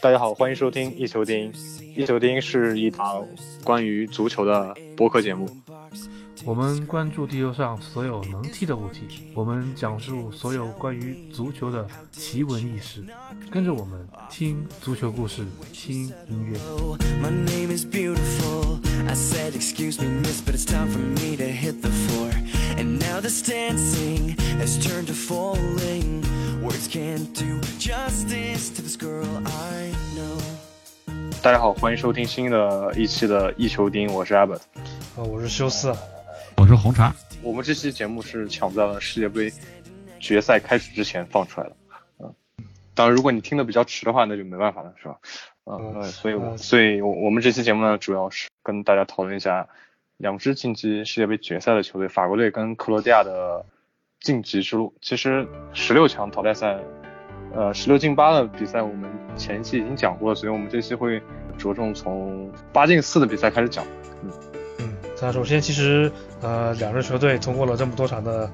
大家好，欢迎收听一球丁。一球丁是一档关于足球的播客节目。我们关注地球上所有能踢的物体，我们讲述所有关于足球的奇闻异事。跟着我们听足球故事，听音乐。can't do justice to this girl I know. 大家好，欢迎收听新的一期的《一球丁》，我是阿本，啊，我是修斯，我是红茶。我们这期节目是抢在了世界杯决赛开始之前放出来的，嗯，当然如果你听的比较迟的话，那就没办法了，是吧？嗯，所以，所以我们这期节目呢，主要是跟大家讨论一下两支晋级世界杯决赛的球队——法国队跟克罗地亚的晋级之路。其实十六强淘汰赛，呃，十六进八的比赛，我们前期已经讲过了，所以我们这期会着重从八进四的比赛开始讲。嗯嗯，那首先其实呃，两支球队通过了这么多场的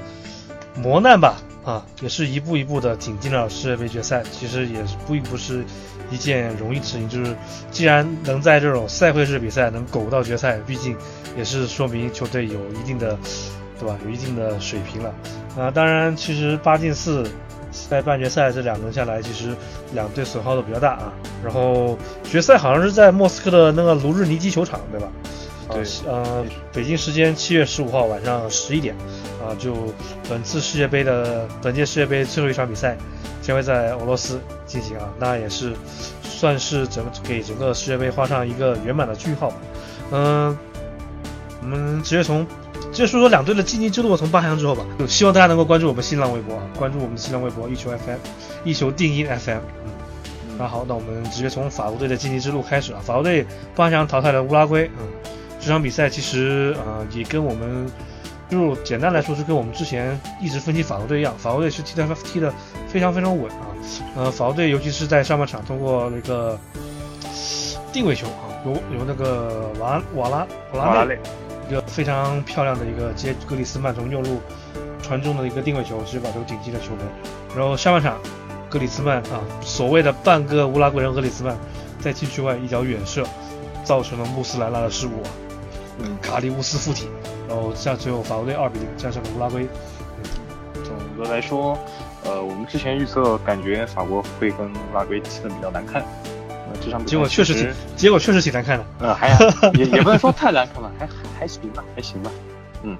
磨难吧，啊，也是一步一步的挺进了世界杯决赛。其实也是并不是一件容易事情，就是既然能在这种赛会制比赛能苟到决赛，毕竟也是说明球队有一定的，对吧？有一定的水平了。啊，当然，其实八进四在半决赛这两轮下来，其实两队损耗都比较大啊。然后决赛好像是在莫斯科的那个卢日尼基球场，对吧？对啊，呃，北京时间七月十五号晚上十一点，啊，就本次世界杯的本届世界杯最后一场比赛将会在俄罗斯进行啊，那也是算是整给整个世界杯画上一个圆满的句号吧。嗯、我们直接从直接说说两队的晋级之路，从八强之后吧。就希望大家能够关注我们新浪微博，啊，关注我们的新浪微博一球 FM，一球定音 FM。嗯，那好，那我们直接从法国队的晋级之路开始啊。法国队八强淘汰了乌拉圭，嗯，这场比赛其实呃也跟我们就简单来说是跟我们之前一直分析法国队一样，法国队是踢的踢的非常非常稳啊。呃，法国队尤其是在上半场通过那个定位球啊，有有那个瓦瓦拉瓦拉内瓦拉内，一个非常漂亮的一个接格里斯曼从右路传中的一个定位球，直接把球顶进了球门。然后下半场，格里斯曼啊，所谓的半个乌拉圭人格里斯曼在禁区外一脚远射，造成了穆斯莱拉的失误，嗯，卡利乌斯附体，然后这样最后法国队二比零战胜了乌拉圭。总的来说，呃，我们之前预测感觉法国会跟乌拉圭踢得比较难看，呃，这场比赛结果确实结果确实挺难看的。嗯，还也也不能说太难看吧，还还还行吧，还行吧，嗯，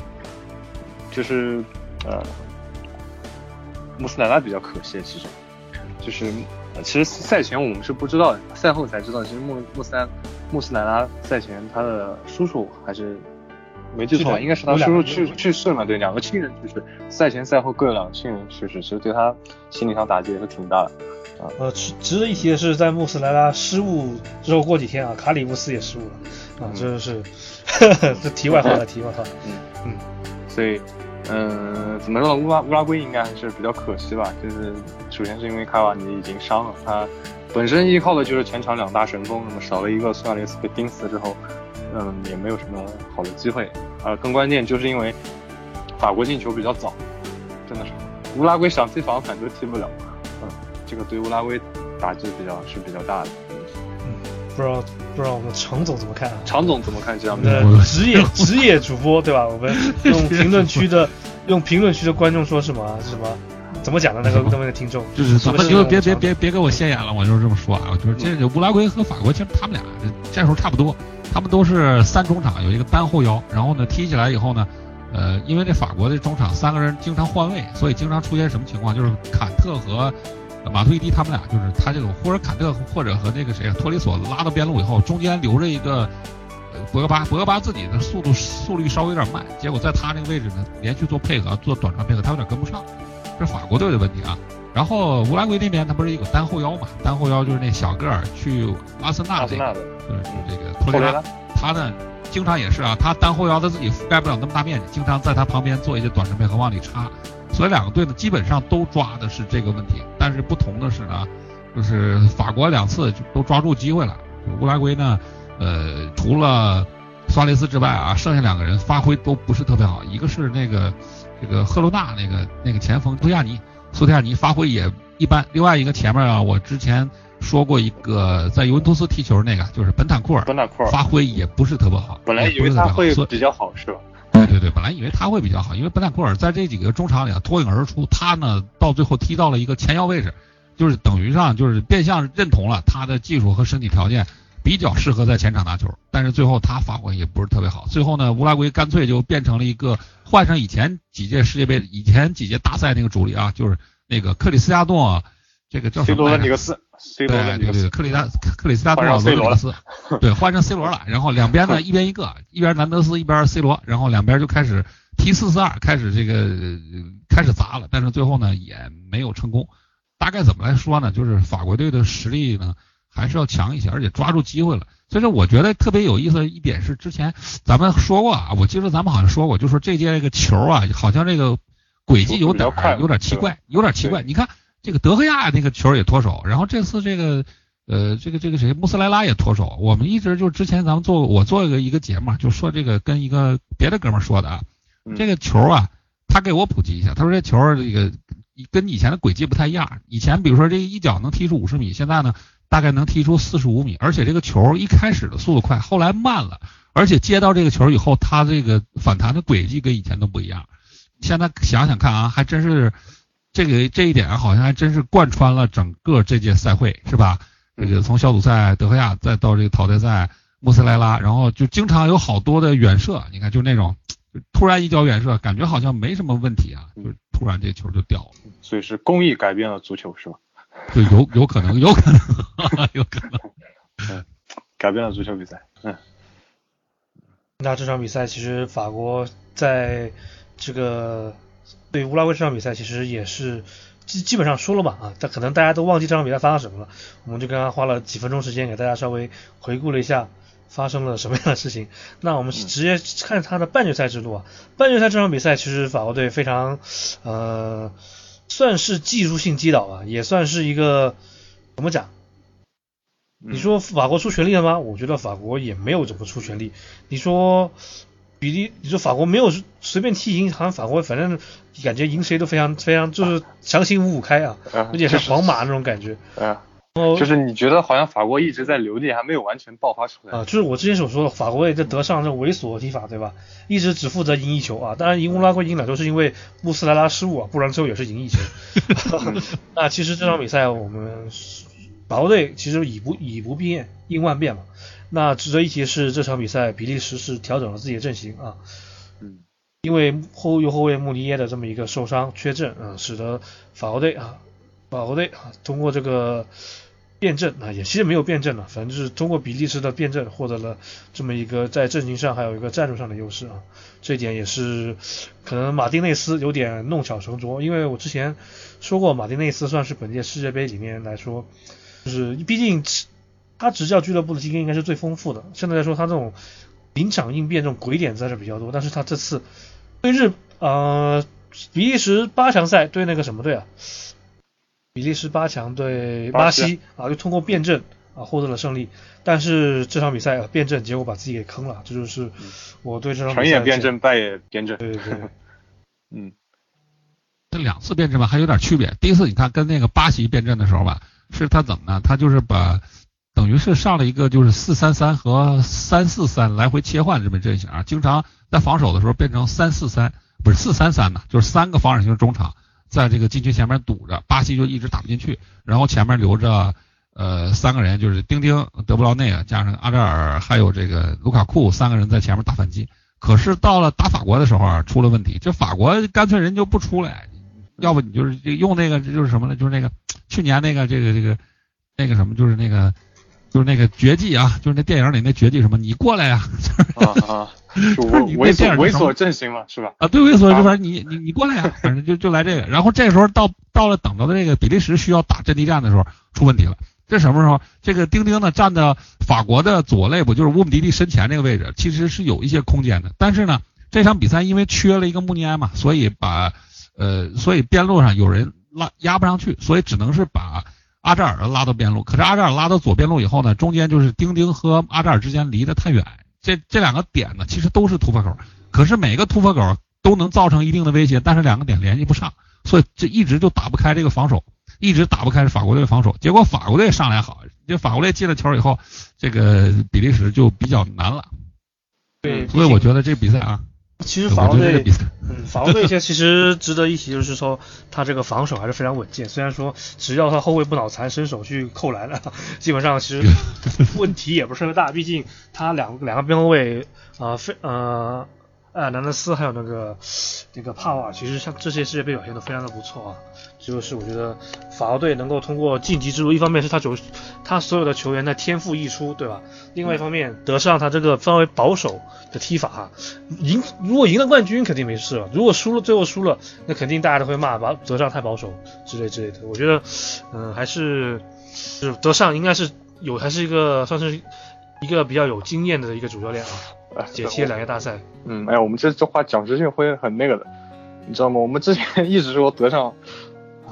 就是呃，穆斯莱拉比较可惜，其实就是、呃其实赛前我们是不知道的，赛后才知道，其实穆穆斯穆斯莱拉赛前他的叔叔还是。没记错，应该是他叔叔去去世了嘛？对，两个亲人去世，赛前赛后各有两个亲人去世，其实对他心理上打击也是挺大的。呃，值值得一提的是，在穆斯莱拉失误之后过几天啊，卡里乌斯也失误了啊，嗯这是 这题外话了，题外话。嗯嗯所以，嗯、怎么说呢？乌拉乌拉圭应该还是比较可惜吧。就是首先是因为卡瓦尼已经伤了，他本身依靠的就是前场两大神锋，那么少了一个苏亚雷斯被钉死之后，嗯，也没有什么好的机会。啊，更关键就是因为法国进球比较早，真的是乌拉圭想踢防反都踢不了。嗯，这个对乌拉圭打击比较是比较大的。嗯，不知道不知道我们常总怎么看啊？常总怎么看这我们场比赛？的职业职业主播对吧？我们用评论区的 用评论区的观众说什么啊是什么？怎么讲的那个那位的听众？就是怎么就别别别别给我现眼了，我就是这么说啊，就是这个乌拉圭和法国其实他们俩这战术差不多，他们都是三中场有一个单后腰，然后呢踢起来以后呢，呃，因为这法国的中场三个人经常换位，所以经常出现什么情况，就是坎特和呃马图伊迪他们俩就是他这种或者坎特或者和那个谁托里索拉到边路以后，中间留着一个。呃，博格巴，博格巴自己的速度速率稍微有点慢，结果在他那个位置呢，连续做配合，做短传配合，他有点跟不上，这是法国队的问题啊。然后乌拉圭那边他不是有个单后腰嘛？单后腰就是那小个儿去阿森纳的就是这个托雷拉托雷拉，他呢经常也是啊，他单后腰他自己覆盖不了那么大面积，经常在他旁边做一些短传配合往里插，所以两个队呢基本上都抓的是这个问题。但是不同的是呢，就是法国两次就都抓住机会了，乌拉圭呢，呃，除了苏亚雷斯之外啊，剩下两个人发挥都不是特别好，一个是那个这个赫罗纳那个那个前锋苏亚尼，苏亚尼发挥也一般，另外一个前面啊，我之前说过一个在尤文图斯踢球那个，就是本坦库尔，本坦库尔发挥也不是特别好，本来以为他会比较好，是吧？对对，本来以为他会比较好，因为本坦库尔在这几个中场里啊脱颖而出，他呢到最后踢到了一个前腰位置，就是等于上就是变相认同了他的技术和身体条件比较适合在前场拿球，但是最后他发挥也不是特别好，最后呢乌拉圭干脆就变成了一个换上以前几届世界杯、以前几届大赛那个主力啊，就是那个克里斯加诺，这个叫什么对对对，克里达克里斯加诺罗德里格斯，对，换成 C 罗了。然后两边呢，一边一个，一边兰德斯，一边 C 罗，然后两边就开始踢四四二，开始这个开始砸了。但是最后呢，也没有成功。大概怎么来说呢？就是法国队的实力呢，还是要强一些，而且抓住机会了。所以说，我觉得特别有意思的一点是，之前咱们说过啊，我记得咱们好像说过，就说这届这个球啊，好像这个轨迹有点有点奇怪，有点奇怪。你看。这个德赫亚那个球也脱手，然后这次这个，呃，这个这个谁穆斯莱拉也脱手。我们一直就之前咱们做我做一个一个节目，就说这个跟一个别的哥们说的啊，这个球啊，他给我普及一下，他说这球这个跟以前的轨迹不太一样，以前比如说这一脚能踢出五十米，现在呢大概能踢出四十五米，而且这个球一开始的速度快，后来慢了，而且接到这个球以后，他这个反弹的轨迹跟以前都不一样。现在想想看啊，还真是。这个这一点好像还真是贯穿了整个这届赛会，是吧？这个从小组赛德赫亚，再到这个淘汰赛穆斯莱拉，然后就经常有好多的远射，你看就那种突然一脚远射，感觉好像没什么问题啊，就突然这球就掉了。所以是工艺改变了足球，是吧？就有有可能，有可能，有可能，嗯，改变了足球比赛。嗯，那这场比赛其实法国在这个。对乌拉圭这场比赛其实也是基基本上说了吧啊，但可能大家都忘记这场比赛发生什么了，我们就刚刚花了几分钟时间给大家稍微回顾了一下发生了什么样的事情。那我们直接看他的半决赛之路啊，半决赛这场比赛其实法国队非常呃算是技术性击倒啊，也算是一个怎么讲？你说法国出全力了吗？我觉得法国也没有怎么出全力。你说。比例，你说法国没有随便踢赢，好像法国反正感觉赢谁都非常非常就是强行五五开啊，而且是皇马那种感觉。啊，就是你觉得好像法国一直在留力，还没有完全爆发出来啊。就是我之前所说的，法国也在德上这猥琐踢法，对吧？一直只负责赢一球啊，当然赢乌拉圭赢两球是因为穆斯莱拉失误啊，不然最后也是赢一球。那其实这场比赛我们法国队其实以不以不变应万变嘛。那值得一提是，这场比赛比利时是调整了自己的阵型啊，嗯，因为后右后卫穆尼耶的这么一个受伤缺阵啊，使得法国队啊，法国队啊通过这个辩证啊，也其实没有辩证了，反正就是通过比利时的辩证获得了这么一个在阵型上还有一个战术上的优势啊，这一点也是可能马丁内斯有点弄巧成拙，因为我之前说过马丁内斯算是本届世界杯里面来说，就是毕竟。他执教俱乐部的经验应该是最丰富的。相对来说，他这种临场应变、这种鬼点子还是比较多。但是他这次对日呃比利时八强赛对那个什么队啊？比利时八强对巴西啊，就通过辩证啊获得了胜利。但是这场比赛啊辩证结果把自己给坑了，这就是我对这场成也辩证，败也辩证。对对对，嗯，这两次辩证吧还有点区别。第一次你看跟那个巴西辩证的时候吧，是他怎么呢？他就是把等于是上了一个就是四三三和三四三来回切换这么阵型啊，经常在防守的时候变成三四三，不是四三三呢，就是三个防守型中场在这个禁区前面堵着，巴西就一直打不进去，然后前面留着呃三个人，就是丁丁、德布劳内加上阿扎尔还有这个卢卡库三个人在前面打反击。可是到了打法国的时候啊，出了问题，这法国干脆人就不出来，要不你就是用那个就是什么呢？就是那个去年那个这个这个那个什么，就是那个。就是那个绝技啊，就是那电影里那绝技什么，你过来呀！啊啊，猥琐猥琐阵型嘛，是吧？啊，对，猥琐这边你你你过来呀，反正就就来这个。然后这时候到到了等到的这个比利时需要打阵地战的时候，出问题了。这什么时候？这个丁丁呢站在法国的左肋部，就是乌姆迪利身前这个位置，其实是有一些空间的。但是呢，这场比赛因为缺了一个穆尼埃嘛，所以把呃，所以边路上有人拉压不上去，所以只能是把。阿扎尔拉到边路，可是阿扎尔拉到左边路以后呢，中间就是丁丁和阿扎尔之间离得太远，这这两个点呢，其实都是突破口，可是每个突破口都能造成一定的威胁，但是两个点联系不上，所以这一直就打不开这个防守，一直打不开法国队防守，结果法国队上来好，就法国队进了球以后，这个比利时就比较难了。对，所以我觉得这比赛啊，其实法国队嗯，法国队现在其实值得一提，就是说他这个防守还是非常稳健。虽然说只要他后卫不脑残，伸手去扣篮了，基本上其实 问题也不是特别大。毕竟他两两个边后卫啊，非呃埃尔南德斯还有那个那个帕瓦，其实像这些世界杯表现都非常的不错啊。就是我觉得法国队能够通过晋级之路，一方面是他球他所有的球员的天赋溢出，对吧？另外一方面德尚他这个稍微保守的踢法哈，赢如果赢了冠军肯定没事了，如果输了最后输了，那肯定大家都会骂把德尚太保守之类之类的。我觉得，嗯，还是就是德尚应该是有还是一个算是一个比较有经验的一个主教练啊，解踢了两届大赛。嗯，哎呀，我们这这话讲出去会很那个的，你知道吗？我们之前一直说德尚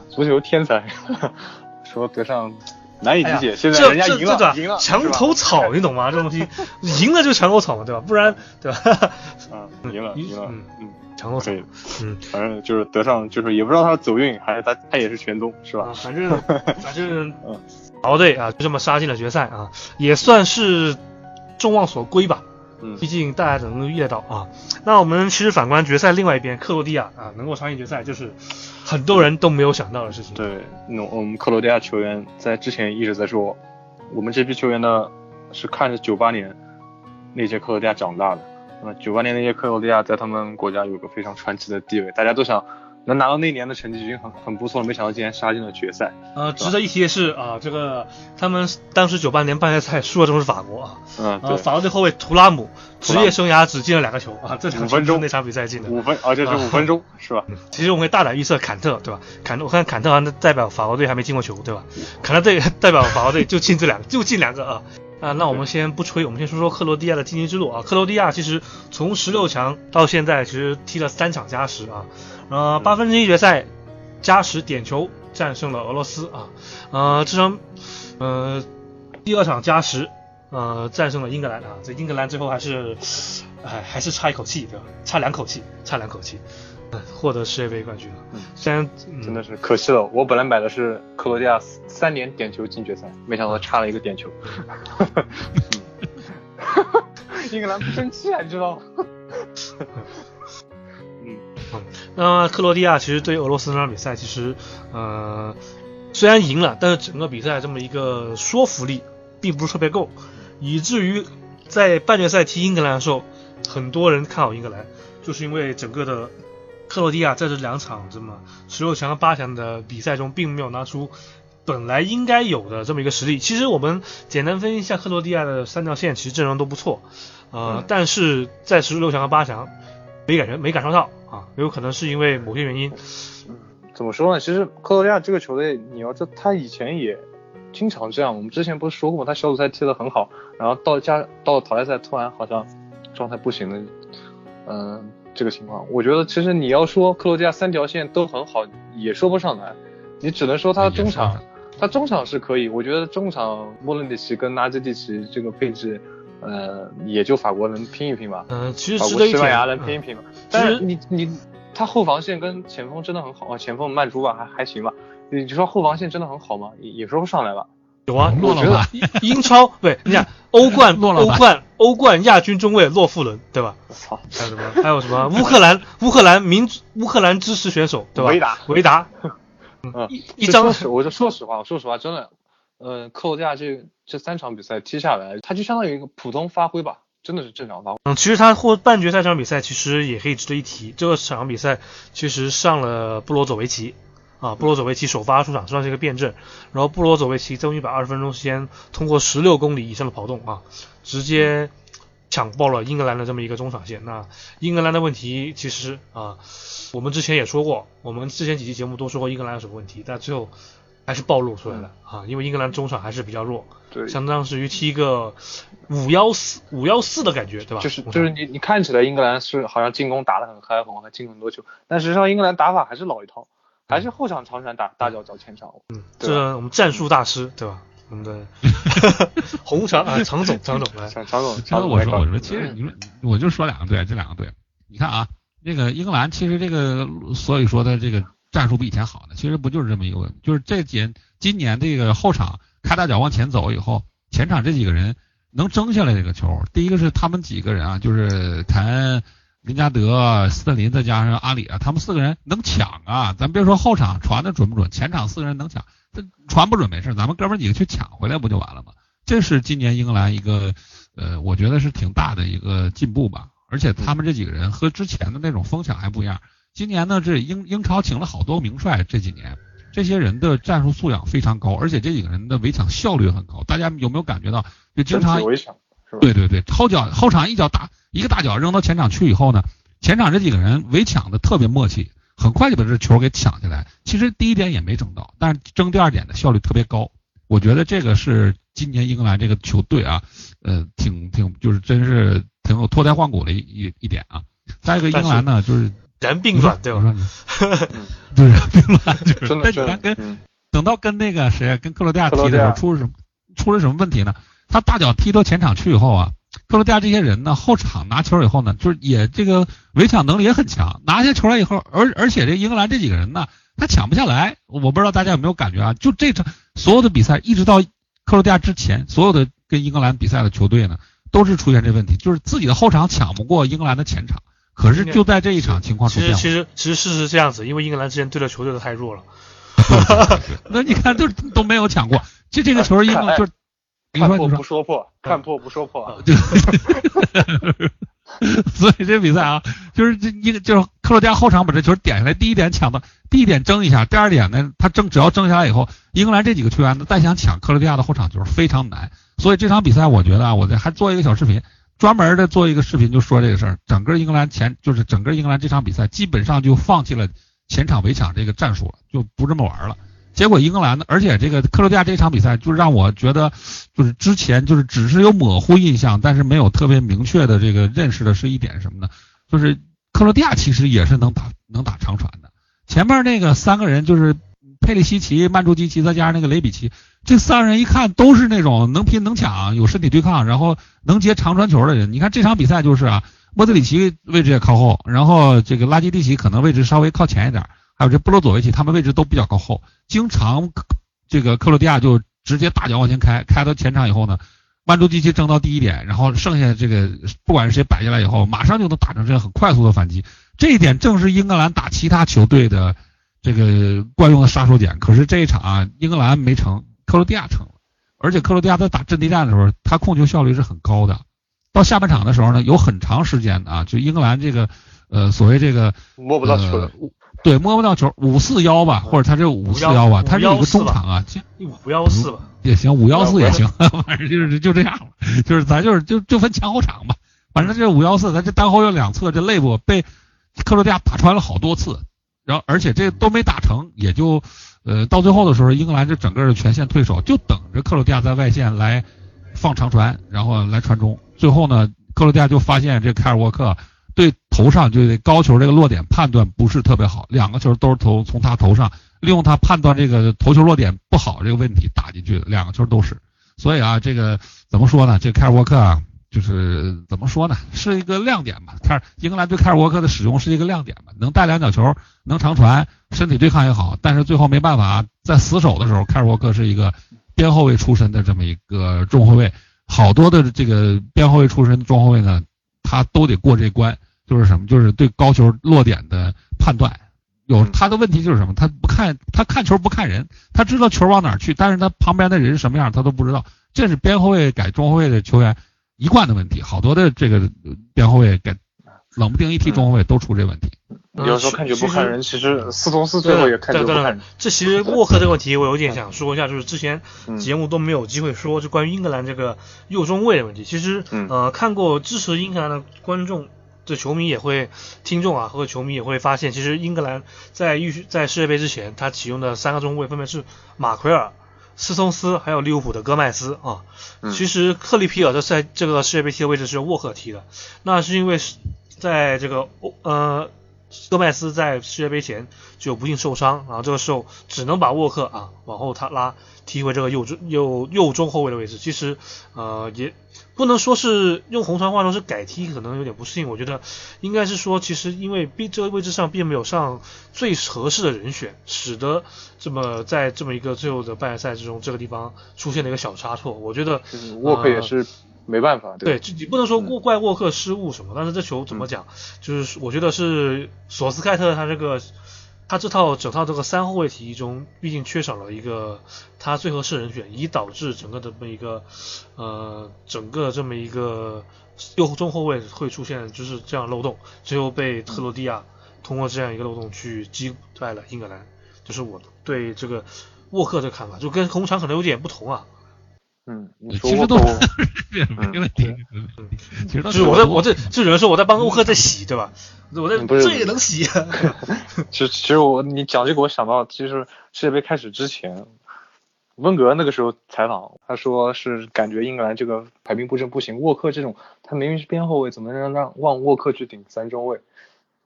足球天才，说德尚难以理解，现在人家赢了，赢了，墙头草，你懂吗？这种东西赢了就墙头草嘛，对吧？不然对吧？嗯，赢了，赢了，嗯嗯，墙头草可，以，嗯。反正就是德尚，就是也不知道他走运还是他他也是全东，是吧啊，？反正 反正嗯法国队啊就这么杀进了决赛啊，也算是众望所归吧。嗯毕竟大家都能预料到啊。那我们其实反观决赛另外一边，克罗地亚啊能够闯进决赛，就是很多人都没有想到的事情。对，那我们克罗地亚球员在之前一直在说，我们这批球员呢是看着九八年那届克罗地亚长大的。那么九八年那届克罗地亚在他们国家有个非常传奇的地位，大家都想能拿到那年的成绩已经很很不错了，没想到今天杀进了决赛。呃，值得一提的是啊，这个他们当时九八年半决赛输的正是法国啊，嗯，法国队后卫图拉姆职业生涯只进了两个球啊，这场五分钟那场比赛进的。五分，而且是五分钟，是吧？其实我们可以大胆预测坎特，对吧？坎特，我看坎特好像代表法国队还没进过球，对吧？坎特队代表法国队就进这两个，就进两个啊。啊，那我们先不吹，我们先说说克罗地亚的晋级之路啊。克罗地亚其实从十六强到现在，其实踢了三场加时啊。呃，八分之一决赛加时点球战胜了俄罗斯啊。呃，这场呃第二场加时呃战胜了英格兰啊。这英格兰最后还是哎还是差一口气，对吧？差两口气，差两口气。嗯获得世界杯冠军了。嗯虽然、嗯、真的是可惜了，我本来买的是克罗地亚三连点球进决赛，没想到差了一个点球。英格兰不争气啊，你知道吗？那克罗地亚其实对俄罗斯那场比赛，其实呃虽然赢了，但是整个比赛这么一个说服力并不是特别够，以至于在半决赛踢英格兰的时候，很多人看好英格兰，就是因为整个的克罗地亚在这两场这么十六强和八强的比赛中，并没有拿出本来应该有的这么一个实力。其实我们简单分析一下克罗地亚的三条线，其实阵容都不错，呃，但是在十六强和八强没感觉没感受到啊，有可能是因为某些原因。怎么说呢？其实克罗地亚这个球队，你要知道，他以前也经常这样。我们之前不是说过吗？他小组赛踢得很好，然后到加到淘汰赛突然好像状态不行了，嗯、这个情况，我觉得其实你要说克罗地亚三条线都很好，也说不上来，你只能说他中场，他中场是可以。我觉得中场莫伦蒂奇跟拉基蒂奇这个配置，呃，也就法国能拼一拼吧。嗯、其实值得一提，西班牙能拼一嗯拼嘛？但是你你他后防线跟前锋真的很好啊，前锋曼朱吧还还行吧。你就说后防线真的很好吗？也也说不上来吧。有啊，洛老板，英超不对，你想 欧冠、欧冠、欧冠亚军中卫洛夫伦，对吧？我操，还有什么？还有什么？乌克兰乌克兰民族乌克兰支持选手，对吧？维达，维达，嗯，一一张我就说实话，我说实话，真的，呃，克罗地亚这这三场比赛踢下来，他就相当于一个普通发挥吧，真的是正常发挥。嗯，其实他获半决赛这场比赛其实也可以值得一提。这个场比赛其实上了布罗佐维奇啊，布罗佐维奇首发出场算是一个辩证。然后布罗佐维奇在用一百二十分钟时间，通过十六公里以上的跑动啊，直接抢爆了英格兰的这么一个中场线。那英格兰的问题其实啊，我们之前也说过，我们之前几期节目都说过英格兰有什么问题，但最后还是暴露出来了啊，因为英格兰中场还是比较弱，对，相当于踢一个五幺四五幺四的感觉，对吧？就是就是你你看起来英格兰是好像进攻打得很开红，还进很多球，但实际上英格兰打法还是老一套，还是后场长传打大脚找前场。嗯，对这我们战术大师对吧？我们的 红场啊，常总，常总来，常常总，其常总我说，我说，其实你们，我就说两个队，这两个队，你看啊，这个英格兰其实这个，所以说的这个战术比以前好呢？其实不就是这么一个问，就是这几今年这个后场开大脚往前走以后，前场这几个人能争下来这个球。第一个是他们几个人啊，就是凯恩、林加德、斯特林再加上阿里啊，他们四个人能抢啊。咱别说后场传的准不准，前场四个人能抢，这传不准没事，咱们哥们几个去抢回来不就完了吗？这是今年英格兰一个呃，我觉得是挺大的一个进步吧。而且他们这几个人和之前的那种风抢还不一样。今年呢，这英英超请了好多名帅，这几年这些人的战术素养非常高，而且这几个人的围抢效率很高。大家有没有感觉到？就经常围抢，对对对，后脚后场一脚打一个大脚扔到前场去以后呢，前场这几个人围抢的特别默契，很快就把这球给抢下来。其实第一点也没争到，但是争第二点的效率特别高。我觉得这个是今年英格兰这个球队啊，呃，挺挺就是真是挺有脱胎换骨的一一点啊。再一个，英格兰呢就是。人并卵对吧？对，人并卵就是。那你看，跟等到跟那个谁，跟克罗地亚踢的时候，出了什么出了什么问题呢？他大脚踢到前场去以后啊，克罗地亚这些人呢，后场拿球以后呢，就是也这个围抢能力也很强，拿下球来以后，而而且这英格兰这几个人呢，他抢不下来。我不知道大家有没有感觉啊？就这场所有的比赛，一直到克罗地亚之前，所有的跟英格兰比赛的球队呢，都是出现这问题，就是自己的后场抢不过英格兰的前场。可是就在这一场情况出现，其实其实其实事实是这样子，因为英格兰之前对的球队都太弱了。那你看，都都没有抢过，就这个球，英格兰就看破不说破，看破不说破。所以这比赛啊，就是这一个就是克罗地亚后场把这球点下来，第一点抢到，第一点争一下，第二点呢，他争只要争下来以后，英格兰这几个球员呢再想抢克罗地亚的后场球非常难。所以这场比赛，我觉得啊，我再还做一个小视频。专门的做一个视频就说这个事儿，整个英格兰前就是整个英格兰这场比赛基本上就放弃了前场围抢这个战术了，就不这么玩了。结果英格兰呢，而且这个克罗地亚这场比赛就让我觉得，就是之前就是只是有模糊印象，但是没有特别明确的这个认识的是一点什么呢？就是克罗地亚其实也是能打能打长传的。前面那个三个人就是佩里西奇、曼朱基奇再加上那个雷比奇。这三人一看都是那种能拼能抢、有身体对抗，然后能接长传球的人。你看这场比赛就是啊，莫德里奇位置也靠后，然后这个拉基蒂奇可能位置稍微靠前一点，还有这布罗佐维奇他们位置都比较靠后。经常这个克罗地亚就直接大脚往前开，开到前场以后呢，曼朱基奇争到第一点，然后剩下这个不管是谁摆下来以后，马上就能打成这样很快速的反击。这一点正是英格兰打其他球队的这个惯用的杀手锏。可是这一场啊，英格兰没成。克罗地亚成了，而且克罗地亚在打阵地战的时候，他控球效率是很高的。到下半场的时候呢，有很长时间啊，就英格兰这个呃所谓这个摸不到球，对，摸不到球，五四幺吧，或者他这五四幺吧，他是一个中场啊，五幺四吧。也行，五幺四也行，反正就是就这样，就是咱就是就就分前后场吧，反正这五幺四，咱这单后腰两侧这肋部被克罗地亚打穿了好多次，然后而且这都没打成，也就。呃，到最后的时候，英格兰这整个的全线退守，就等着克罗地亚在外线来放长传，然后来传中。最后呢，克罗地亚就发现这凯尔沃克对头上就高球这个落点判断不是特别好，两个球都是投从他头上，利用他判断这个头球落点不好这个问题打进去的，两个球都是。所以啊，这个怎么说呢？这凯尔沃克啊。就是怎么说呢，是一个亮点吧。凯尔英格兰对凯尔沃克的使用是一个亮点吧，能带两脚球，能长传，身体对抗也好。但是最后没办法，在死守的时候，凯尔沃克是一个边后卫出身的这么一个中后卫，好多的这个边后卫出身的中后卫呢，他都得过这关。就是什么，就是对高球落点的判断，有他的问题就是什么，他不看他看球不看人，他知道球往哪去，但是他旁边的人什么样他都不知道。这是边后卫改中后卫的球员。一贯的问题，好多的这个边后卫给冷不丁一踢中后卫都出这问题。有时候看球不看人，其实斯通斯最后也看球不看人。这其实沃克这个问题，我有点想说一下，就是之前节目都没有机会说，就关于英格兰这个右中卫的问题。其实呃，看过支持英格兰的观众、这球迷也会、听众啊和球迷也会发现，其实英格兰在预在世界杯之前，他启用的三个中卫分别是马奎尔。斯通斯还有利物浦的戈麦斯啊，其实克利皮尔的在这个世界杯踢的位置是沃克踢的，那是因为是在这个呃戈麦斯在世界杯前就不幸受伤，然后这个时候只能把沃克啊往后他拉踢回这个右中右右中后卫的位置。其实呃也不能说是用红川话说是改踢，可能有点不适应。我觉得应该是说，其实因为并这个位置上并没有上最合适的人选，使得这么在这么一个最后的半决赛之中，这个地方出现了一个小差错。我觉得沃克也是没办法，对，吧？你不能说过怪沃克失误什么，但是这球怎么讲，就是我觉得是索斯盖特他这个他这套整套这个三后卫体系中，毕竟缺少了一个他最合适人选，以导致整个这么一个呃整个这么一个右中后卫会出现就是这样漏洞，最后被特罗蒂亚通过这样一个漏洞去击败了英格兰，就是我对这个沃克的看法，就跟红场可能有点不同啊。嗯，你说其实都是 没问题，其实都就是我在我这就有人说我在帮沃克在洗，对吧？我在嗯不是这也能洗，其实其实我你讲这个，我想到其实世界杯开始之前，温格那个时候采访，他说是感觉英格兰这个排兵布阵不行，沃克这种他明明是边后卫，怎么能让让沃克去顶三中卫？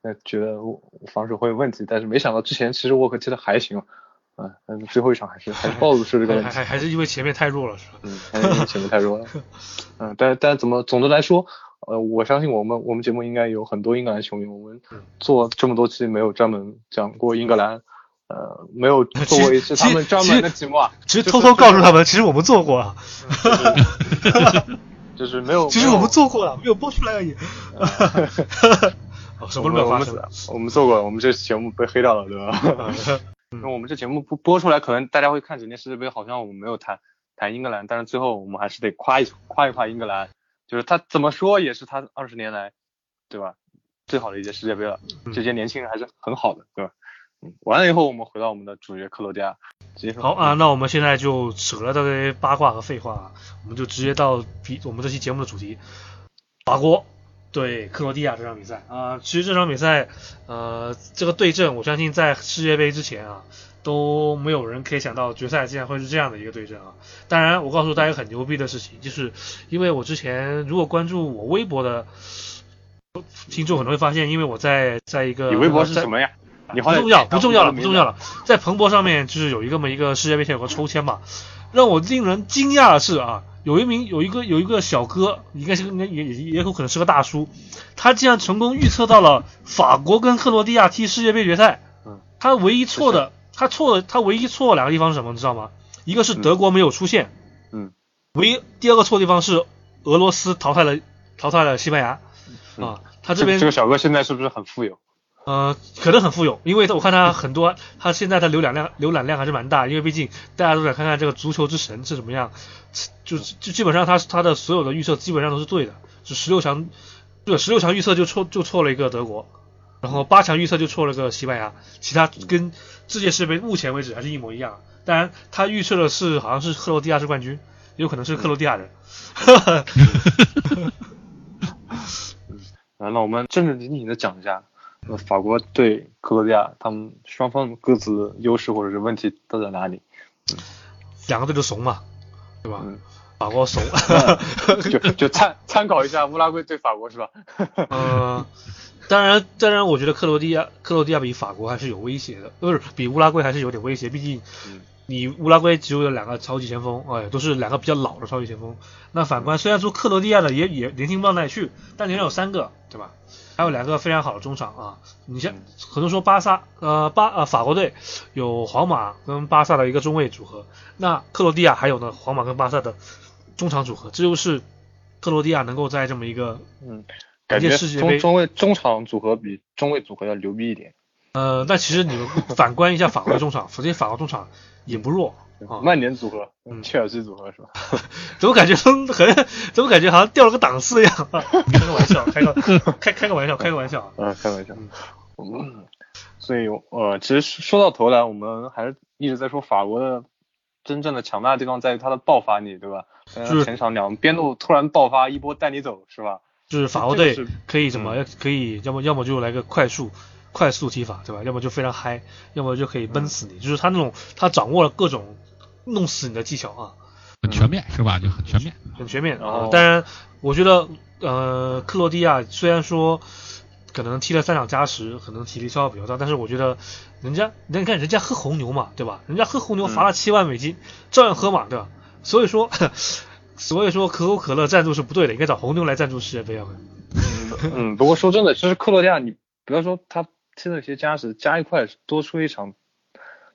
那觉得防守会有问题，但是没想到之前其实沃克踢的还行，嗯，但是最后一场还是还是暴露出这个问题还还。还是因为前面太弱了，是吧？嗯，还是因为前面太弱了。嗯，但但怎么总的来说，呃，我相信我们我们节目应该有很多英格兰球迷，我们嗯做这么多期没有专门讲过英格兰，呃，没有做过一次他们专门的节目啊。其实就是偷偷告诉他们，其实我们做过啊，就是没有，其实我们做过了，没有播出来而已。哦，什么都没有我们发生。我们做过，我们这节目被黑掉了，对吧？嗯那我们这节目不播出来，可能大家会看整届世界杯，好像我们没有谈谈英格兰，但是最后我们还是得夸一夸一夸英格兰，就是他怎么说也是他二十年来，对吧？最好的一届世界杯了，嗯这些年轻人还是很好的，对吧？嗯，完了以后我们回到我们的主角克罗地亚，直接说好啊，，那我们现在就扯了这些八卦和废话啊，我们就直接到比我们这期节目的主题，法国对克罗地亚这场比赛啊、其实这场比赛，呃，这个对阵，我相信在世界杯之前啊，都没有人可以想到决赛竟然会是这样的一个对阵啊。当然，我告诉大家一个很牛逼的事情，就是因为我之前如果关注我微博的听众可能会发现，因为我在在一个你微博是什么呀？你好不重要，不重要了，不重要了。在彭博上面就是有一个么一个世界杯前有个抽签嘛，让我令人惊讶的是啊，有一名有一个有一个小哥，应该是应该也也也有可能是个大叔，他竟然成功预测到了法国跟克罗地亚踢世界杯决赛。嗯，他唯一错的，他错的，他唯一错的两个地方是什么？你知道吗？一个是德国没有出现，嗯，唯一第二个错的地方是俄罗斯淘汰了淘汰了西班牙。啊，他这边这个小哥现在是不是很富有？呃，可能很富有，因为我看他很多，他现在的浏览量浏览量还是蛮大，因为毕竟大家都想看看这个足球之神是怎么样，就就基本上他他的所有的预测基本上都是对的，就十六强，对十六强预测就错就错了一个德国，然后八强预测就错了个西班牙，其他跟世界世界杯目前为止还是一模一样。当然，他预测的是好像是克罗地亚是冠军，有可能是克罗地亚人。啊，那我们正正经经的讲一下，呃，法国对克罗地亚，他们双方各自优势或者是问题都在哪里？两个队都怂嘛，对吧？嗯法国怂。就就参参考一下乌拉圭对法国是吧？嗯，当然，当然，我觉得克罗地亚克罗地亚比法国还是有威胁的，不是比乌拉圭还是有点威胁，毕竟嗯你乌拉圭只有两个超级前锋，哎，都是两个比较老的超级前锋。那反观，虽然说克罗地亚的也也年轻不到哪里去，但连有三个，对吧？还有两个非常好的中场啊，你像很多说巴萨，呃巴呃法国队有皇马跟巴萨的一个中卫组合，那克罗地亚还有呢皇马跟巴萨的中场组合，这就是克罗地亚能够在这么一个嗯，感觉世界杯中中卫中场组合比中卫组合要牛逼一点。呃，那其实你们反观一下法国的中场，首先法国中场也不弱啊，曼联组合，嗯切尔西组合是吧？怎么感觉很很，怎么感觉好像掉了个档次一样？开个玩笑，开个 开开个玩笑，开个玩笑。嗯，开玩笑。嗯，所以呃，其实说到头来，我们还是一直在说法国的真正的强大的地方在于它的爆发力，对吧？就是前场两边路突然爆发一波带你走，是吧？就是法国队可以什么可以，要么要么就来个快速快速踢法，对吧？要么就非常嗨，要么就可以闷死你。就是他那种他掌握了各种弄死你的技巧啊。很全面是吧？就很全面。很全面啊。当然，我觉得呃，克罗地亚虽然说可能踢了三场加时，可能体力消耗比较大，但是我觉得人家，你看人家喝红牛嘛，对吧？人家喝红牛罚了七万美金，照样喝嘛，对吧？所以说，所以说可口可乐赞助是不对的，应该找红牛来赞助世界杯啊。嗯，不过说真的，其实克罗地亚，你不要说他踢那些加时加一块多出一场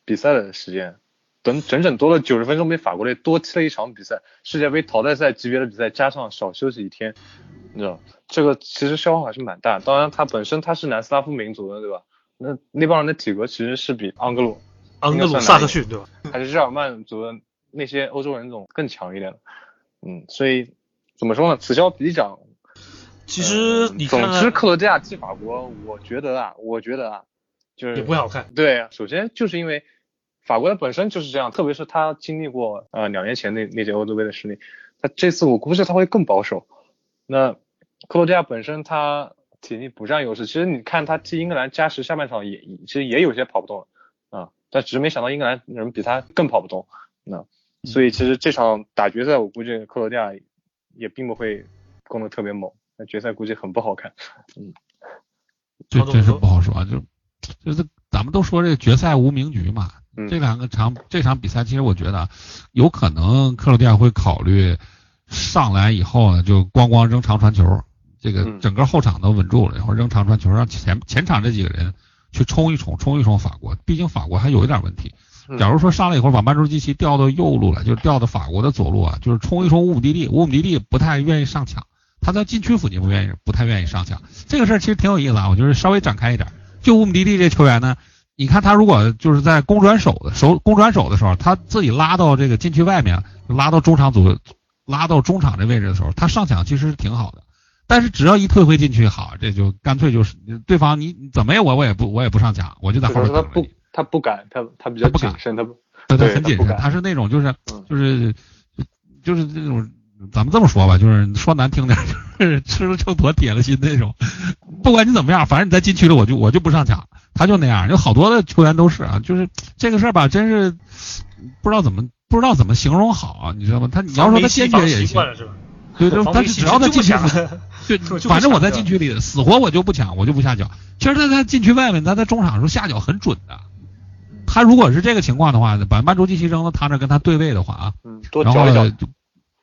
比赛的时间，等整整多了九十分钟比法国队多踢了一场比赛，世界杯淘汰赛级别的比赛加上少休息一天，你知道这个其实消耗还是蛮大。当然，他本身他是南斯拉夫民族的，对吧？那那帮人的体格其实是比盎格鲁、盎格鲁撒克逊对吧？还是日耳曼族的那些欧洲人种更强一点的。嗯，所以怎么说呢？此消彼长。其实你看，总之克罗地亚踢法国，我觉得啊，我觉得啊，就是也不好看。对，首先就是因为法国的本身就是这样，特别是他经历过呃两年前那那届欧洲杯的失利，他这次我估计他会更保守。那克罗地亚本身他体力不占优势，其实你看他踢英格兰加时下半场也其实也有些跑不动了啊，但只是没想到英格兰人比他更跑不动。那所以其实这场打决赛，我估计克罗地亚也并不会攻得特别猛。决赛估计很不好看，嗯，这真是不好说啊，就就是咱们都说这个决赛无名局嘛，这两个场这场比赛，其实我觉得有可能克罗地亚会考虑上来以后呢，就咣咣扔长传球，这个整个后场都稳住了，然后扔长传球，让前前场这几个人去冲一冲，冲一冲法国，毕竟法国还有一点问题。假如说上来以后把曼朱基奇调到右路了，就调到法国的左路啊，就是冲一冲乌姆蒂利，乌姆蒂利不太愿意上抢。他在禁区附近不愿意，不太愿意上抢。这个事儿其实挺有意思啊，我觉得稍微展开一点。就乌姆迪蒂这球员呢，你看他如果就是在攻转手的手攻转手的时候，他自己拉到这个禁区外面，拉到中场组，拉到中场这位置的时候，他上抢其实是挺好的。但是只要一退回禁区，好，这就干脆就是对方你怎么也我我也不我也不上抢，我就在后面等着他不他不敢，他他比较谨慎，他不他他很谨慎，他是那种就是就是就是那种。咱们这么说吧，就是说难听点，就是 吃了秤砣铁了心那种。不管你怎么样，反正你在禁区里，我就我就不上抢。他就那样，有好多的球员都是啊，就是这个事儿吧，真是不知道怎么不知道怎么形容好啊，你知道吗？他你要说他坚决也行，对对，但是只要他禁区，对，反正我在禁区里死活我就不抢，我就不下脚。其实他在禁区外面，他在中场时候下脚很准的。他如果是这个情况的话，把曼朱基奇扔到他那跟他对位的话啊，然后就。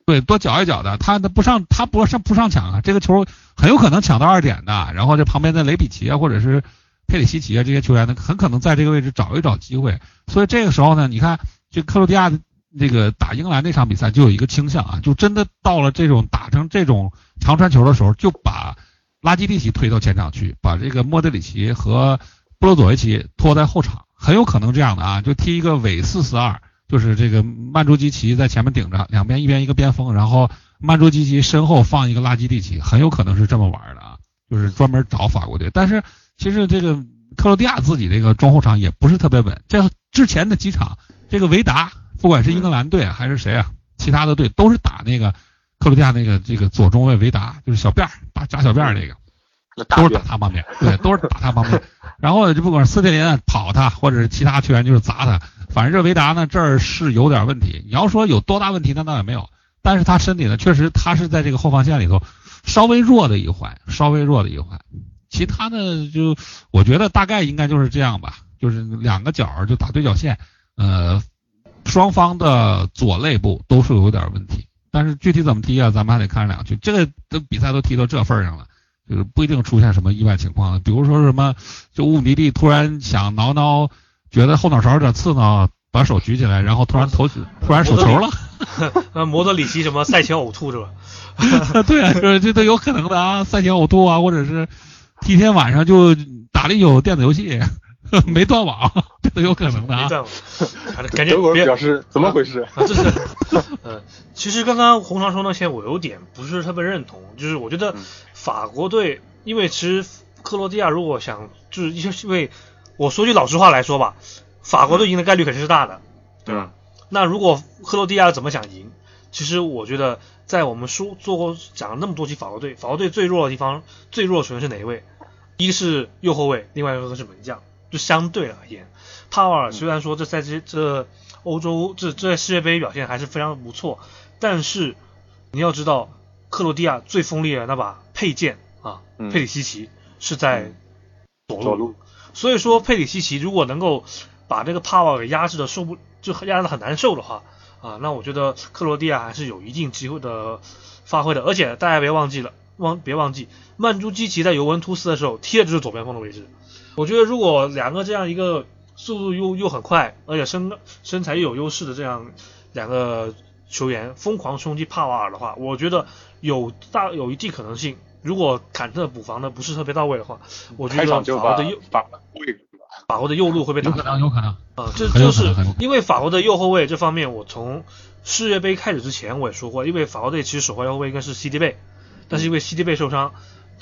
对，多搅一搅的，他他不上，他不上不上抢啊，这个球很有可能抢到二点的。然后这旁边的雷比奇啊，或者是佩里西奇啊，这些球员呢，很可能在这个位置找一找机会。所以这个时候呢，你看这克罗地亚这个打英格兰那场比赛就有一个倾向啊，就真的到了这种打成这种长传球的时候，就把拉基蒂奇推到前场去，把这个莫德里奇和布罗佐维奇拖在后场，很有可能这样的啊，就踢一个伪四四二。就是这个曼朱基奇在前面顶着，两边一边一个边锋，然后曼朱基奇身后放一个拉基蒂奇，很有可能是这么玩的啊，就是专门找法国队。但是其实这个克罗地亚自己这个中后场也不是特别稳，这之前的几场，这个维达不管是英格兰队还是谁啊，其他的队都是打那个克罗地亚那个这个左中卫维达，就是小辫儿打扎小辫儿那个，都是打他旁边，对，都是打他旁边。然后就不管是斯特林跑他，或者是其他球员就是砸他。反正这维达呢，这儿是有点问题。你要说有多大问题，那倒也没有。但是他身体呢，确实他是在这个后防线里头稍微弱的一环，稍微弱的一环。其他呢，就我觉得大概应该就是这样吧，就是两个角就打对角线，呃，双方的左肋部都是有点问题。但是具体怎么踢啊，咱们还得看两句。这个的比赛都踢到这份上了，就是不一定出现什么意外情况。比如说什么，就乌米蒂突然想挠挠。觉得后脑勺有点刺挠，把手举起来，然后突然投，突然手球了。那摩德里奇什么赛前呕吐是吧？对啊，这这都有可能的啊，赛前呕吐啊，或者是第一天晚上就打了一宿电子游戏，没断网，这都有可能的啊。没断网，感觉别表示怎么回事？这是，呃，其实刚刚红肠说那些我有点不是特别认同，就是我觉得法国队，因为其实克罗地亚如果想就是因为。我说句老实话来说吧，法国队赢的概率肯定是大的，对吧？那如果克罗地亚怎么想赢？其实我觉得，在我们说做过讲了那么多期法国队，法国队最弱的地方，最弱的球员是哪一位？一个是右后卫，另外一个是门将。就相对而言，帕瓦尔虽然说这赛季这欧洲这这世界杯表现还是非常不错，但是你要知道，克罗地亚最锋利的那把佩剑啊，佩里西奇是在左路。所以说佩里西奇如果能够把这个帕瓦给压制的受不就压的很难受的话，啊，那我觉得克罗地亚还是有一定机会的发挥的，而且大家别忘记了，忘别忘记曼朱基奇在尤文图斯的时候踢的就是左边锋的位置。我觉得如果两个这样一个速度又又很快，而且身身材又有优势的这样两个球员疯狂冲击帕瓦尔的话，我觉得有大有一定可能性。如果坎特补防的不是特别到位的话，我觉得法国的右法国的右路会被打有可能，有可能。啊，这就是因为法国的右后卫这方面，我从世界杯开始之前我也说过，因为法国队其实首发右后卫应该是 CD 贝，但是因为 CD 贝受伤，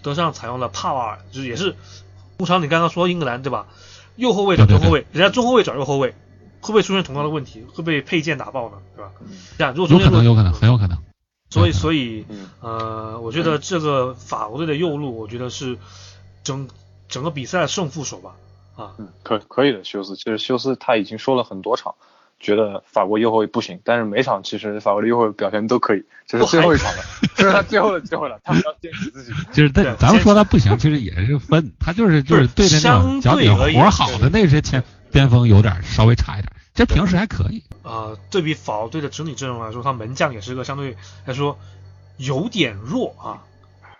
德尚采用了帕瓦尔，就是也是，通常你刚刚说英格兰对吧？右后卫找中后卫，人家中后卫找右后卫，会不会出现同样的问题？会被佩剑打爆呢？对吧？这样如果有可能，中间有可能，很有可能。所以所以嗯呃，我觉得这个法国队的右路，我觉得是整整个比赛的胜负手吧。啊，嗯，可可以的，休斯其实休斯，他已经说了很多场，觉得法国右后卫不行，但是每场其实法国的右后卫表现都可以，这是最后一场了，这是他最后的机会了，他们要坚持自己。就是他咱咱们说他不行，其实也是分，他就是就是对着那相种脚底对活好的那些前边锋有点稍微差一点，这平时还可以。呃，对比法国队的整体阵容来说，他门将也是个相对来说有点弱啊，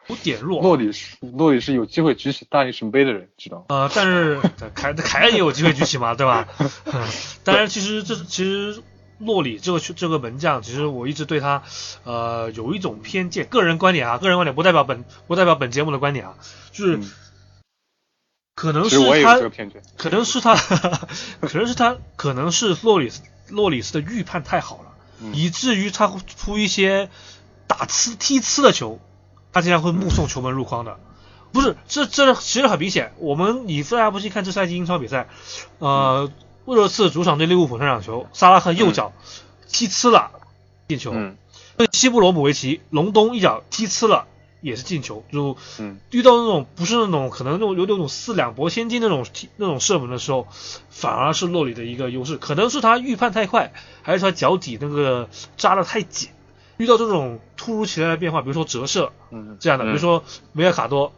有点弱。洛里是洛里是有机会举起大力神杯的人，知道吗？呃，但是凯凯恩也有机会举起嘛，对吧？当然，其实这其实洛里这个这个门将，其实我一直对他呃有一种偏见，个人观点啊，个人观点不代表本不代表本节目的观点啊，就是嗯可能是他。可能是他，可能是他，可能是洛里斯洛里斯的预判太好了，嗯以至于他会出一些打呲踢呲的球，他竟然会目送球门入框的。不是，这这其实很明显。我们以菲亚不去看这赛季英超比赛，呃，沃特茨主场对利物浦那场球，萨拉赫右脚踢呲了进球，嗯对西布罗姆维奇隆冬一脚踢呲了也是进球，就嗯遇到那种不是那种可能那种有那种四两拨千斤那种踢那种射门的时候，反而是洛里的一个优势，可能是他预判太快，还是他脚底那个扎的太紧。遇到这种突如其来的变化，比如说折射嗯，这样的，比如说梅尔卡多，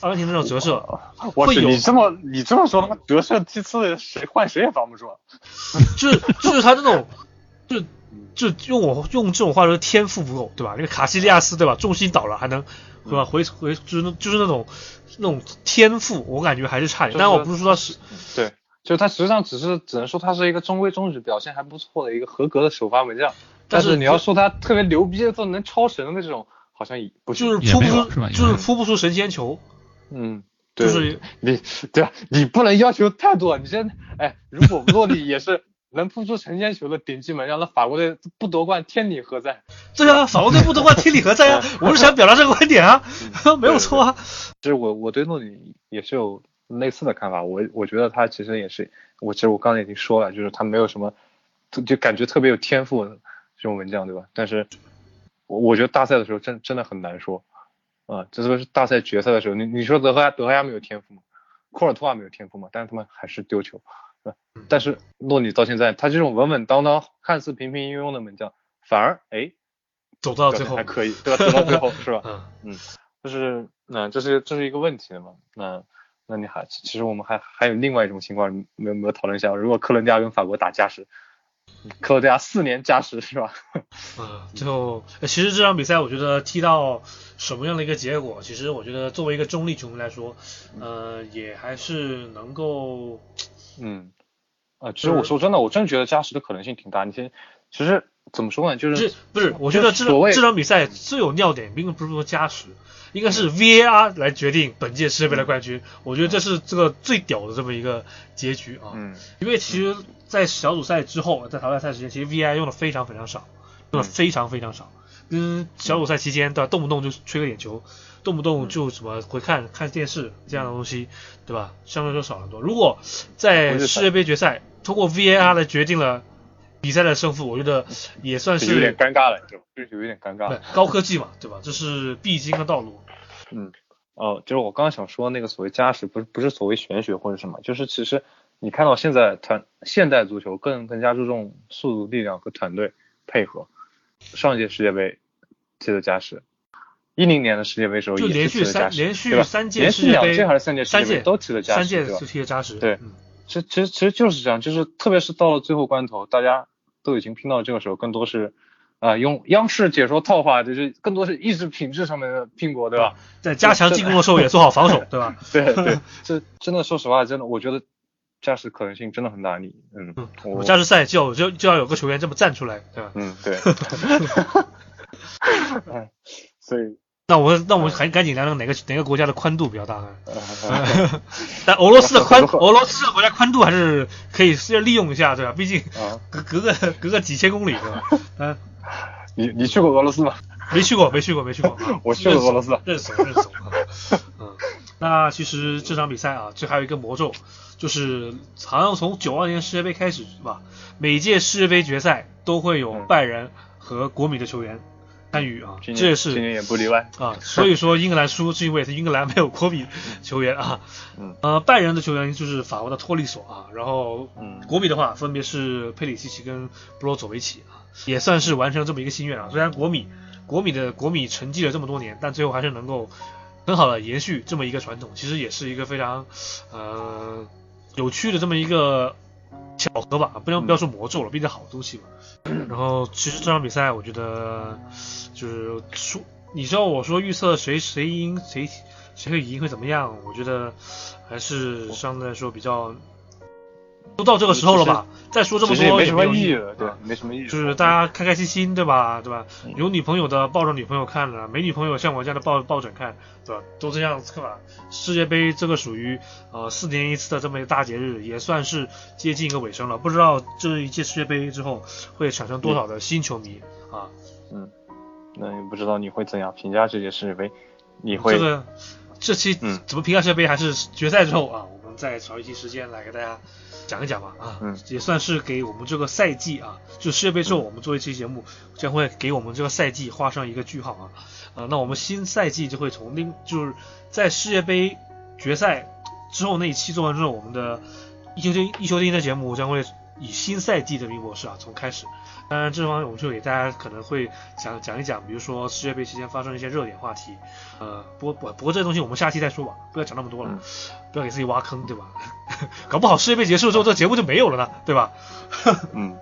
阿根廷那种折射，会有我，你这么你这么说，折射踢次谁换谁也防不住啊。就是就是他这种，就就用我用这种话说，天赋不够，对吧？那个卡西利亚斯，对吧？重心倒了还能，对吧？回回就是就是那种那种天赋，我感觉还是差一点。就是但我不是说他是，对，就是他实际上只是只能说他是一个中规中矩、表现还不错的一个合格的首发门将，但是你要说他特别牛逼的，做能超神的这种，好像也不行。就是扑不出，是就是扑不出神仙球，嗯，对，就是你对吧？你不能要求太多。你现在哎，如果洛里也是能扑出神仙球的顶级门将，那法国队不夺冠天理何在？对啊，法国队不夺冠天理何在啊？我是想表达这个观点啊，没有错啊。其实我我对诺里也是有类似的看法。我我觉得他其实也是，我其实我刚才已经说了，就是他没有什么，就就感觉特别有天赋的这种门将，对吧？但是我我觉得大赛的时候真真的很难说啊，这是大赛决赛的时候，你你说德赫亚德赫亚没有天赋吗？库尔图瓦没有天赋吗？但是他们还是丢球？但是洛里到现在，他这种稳稳当当、看似平平庸庸的门将，反而哎走到最后还，可以，对吧？走到最后 是吧？嗯嗯，就是那这是这是一个问题嘛？那那你还其实我们还还有另外一种情况，没有没有讨论一下？如果克伦地亚跟法国打加时，克罗地亚四年加时是吧？嗯，最后呃其实这场比赛我觉得踢到什么样的一个结果，其实我觉得作为一个中立球迷来说，呃，也还是能够嗯，啊，其实我说真的，我真觉得加时的可能性挺大。你先，其实怎么说呢？就这是不是，我觉得这这场比赛最有尿点，并不是说加时，应该是 VAR 来决定本届世界杯的冠军。我觉得这是这个最屌的这么一个结局啊。嗯因为其实，在小组赛之后，在淘汰赛时间，其实 VAR 用的非常非常少，用的非常非常少。跟小组赛期间，对吧？动不动就吹个点球，动不动就什么回看看电视这样的东西，对吧？相对来说少很多。如果在世界杯决赛通过 VAR 来决定了比赛的胜负，我觉得也算是有点尴尬了，就就有点尴尬对。高科技嘛，对吧？这是必经的道路。嗯，哦，就是我刚刚想说那个所谓加时，不是不是所谓玄学或者什么，就是其实你看到现在团现代足球更更加注重速度、力量和团队配合。上一届世界杯踢的加时，一零年的世界杯时候也就连续三连续三届连续两届还是三届世界杯都踢了加时，三届就？踢了加时。对嗯其实其实其实就是这样，就是特别是到了最后关头，大家都已经拼到这个时候，更多是啊、用央视解说套话，就是更多是意志品质上面的拼搏，对吧？在加强进攻的时候也做好防守，对吧？对对，这真的说实话，真的我觉得加时可能性真的很大。你嗯，我我加时赛就有就就要有个球员这么站出来，对吧？嗯对，哎，所以那我那我们赶赶紧聊聊哪个哪个国家的宽度比较大呢？呃但俄罗斯的宽，俄罗斯的国家宽度还是可以利用一下，对吧？毕竟啊，隔隔个隔个几千公里，对吧？嗯，你你去过俄罗斯吗？没去过，没去过，没去过。啊我去过俄罗斯认怂认怂啊。嗯，那其实这场比赛啊，这还有一个魔咒，就是好像从九二年世界杯开始是吧？每届世界杯决赛都会有嗯拜仁和国米的球员参与啊，这也是今年也不例外。啊，所以说英格兰输是因为英格兰没有国米球员啊。嗯呃，拜仁的球员就是法国的托利索啊，然后嗯国米的话分别是佩里西奇跟布罗佐维奇啊，也算是完成了这么一个心愿啊。虽然国米国米的国米沉寂了这么多年，但最后还是能够很好的延续这么一个传统，其实也是一个非常呃有趣的这么一个巧合吧，不能不要说魔咒了，毕竟好东西嘛。然后其实这场比赛，我觉得就是说，你知道我说预测谁谁赢谁谁会赢会怎么样？我觉得还是相对来说比较，都到这个时候了吧，再说这么多也没什么意义了，对啊，没什么意义。就是大家开开心心，对吧？对吧嗯？有女朋友的抱着女朋友看了，没女朋友像我这样的抱抱枕看，对吧？都这样子看吧。世界杯这个属于呃四年一次的这么一个大节日，也算是接近一个尾声了。不知道这一届世界杯之后会产生多少的新球迷啊？嗯那也不知道你会怎样评价这届世界杯？你会这个这期嗯怎么评价世界杯，还是决赛之后啊，再找一期时间来给大家讲一讲吧啊，嗯。也算是给我们这个赛季啊，就世界杯之后我们做一期节目，将会给我们这个赛季画上一个句号啊，啊，那我们新赛季就会从另就是在世界杯决赛之后那一期做完之后，我们的一休天一休天的节目将会以新赛季的名模式啊从开始。当然，这方面我们就给大家可能会讲讲一讲，比如说世界杯期间发生一些热点话题，呃，不过不不过这个东西我们下期再说吧，不要讲那么多了，嗯不要给自己挖坑，对吧？搞不好世界杯结束之后，这个节目就没有了呢，对吧？嗯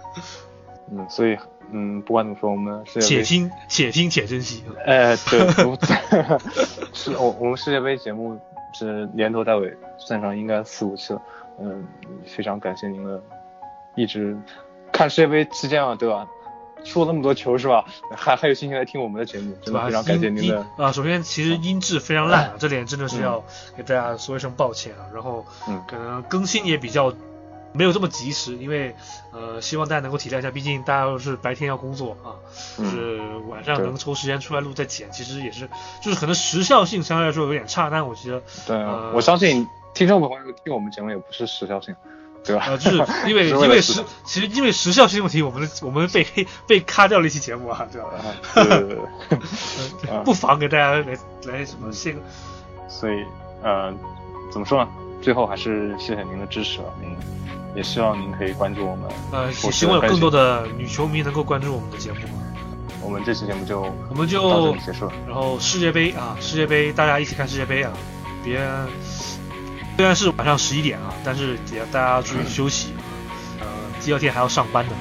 嗯，所以嗯，不管怎么说，我们世界杯且听且听且珍惜。哎，对，不是我我们世界杯节目是年头到尾算上应该四五期了，嗯，非常感谢您的一直看世界杯期间啊，对吧？输了那么多球是吧？还还有心情来听我们的节目，真？的非常感谢您的啊，首先其实音质非常烂啊，这点真的是要给大家说一声抱歉啊。然后嗯可能更新也比较没有这么及时，因为呃，希望大家能够体谅一下，毕竟大家都是白天要工作啊，就嗯是晚上能抽时间出来录再剪，其实也是就是可能时效性相对来说有点差，但我觉得对我相信听众朋友听我们节目也不是时效性，对吧？呃，就是 因为因为时其实因为时效性问题，我们我们被黑被卡掉了一期节目啊，对吧？啊 对对对不妨给大家来来什么献个所以呃，怎么说呢？最后还是谢谢您的支持了，嗯，也希望您可以关注我们。呃，我也希望有更多的女球迷能够关注我们的节目啊。我们这期节目就我们到这就里结束了。然后世界杯啊，世界杯大家一起看世界杯啊，别虽然是晚上十一点啊，但是也大家注意休息啊，呃，第二天还要上班的。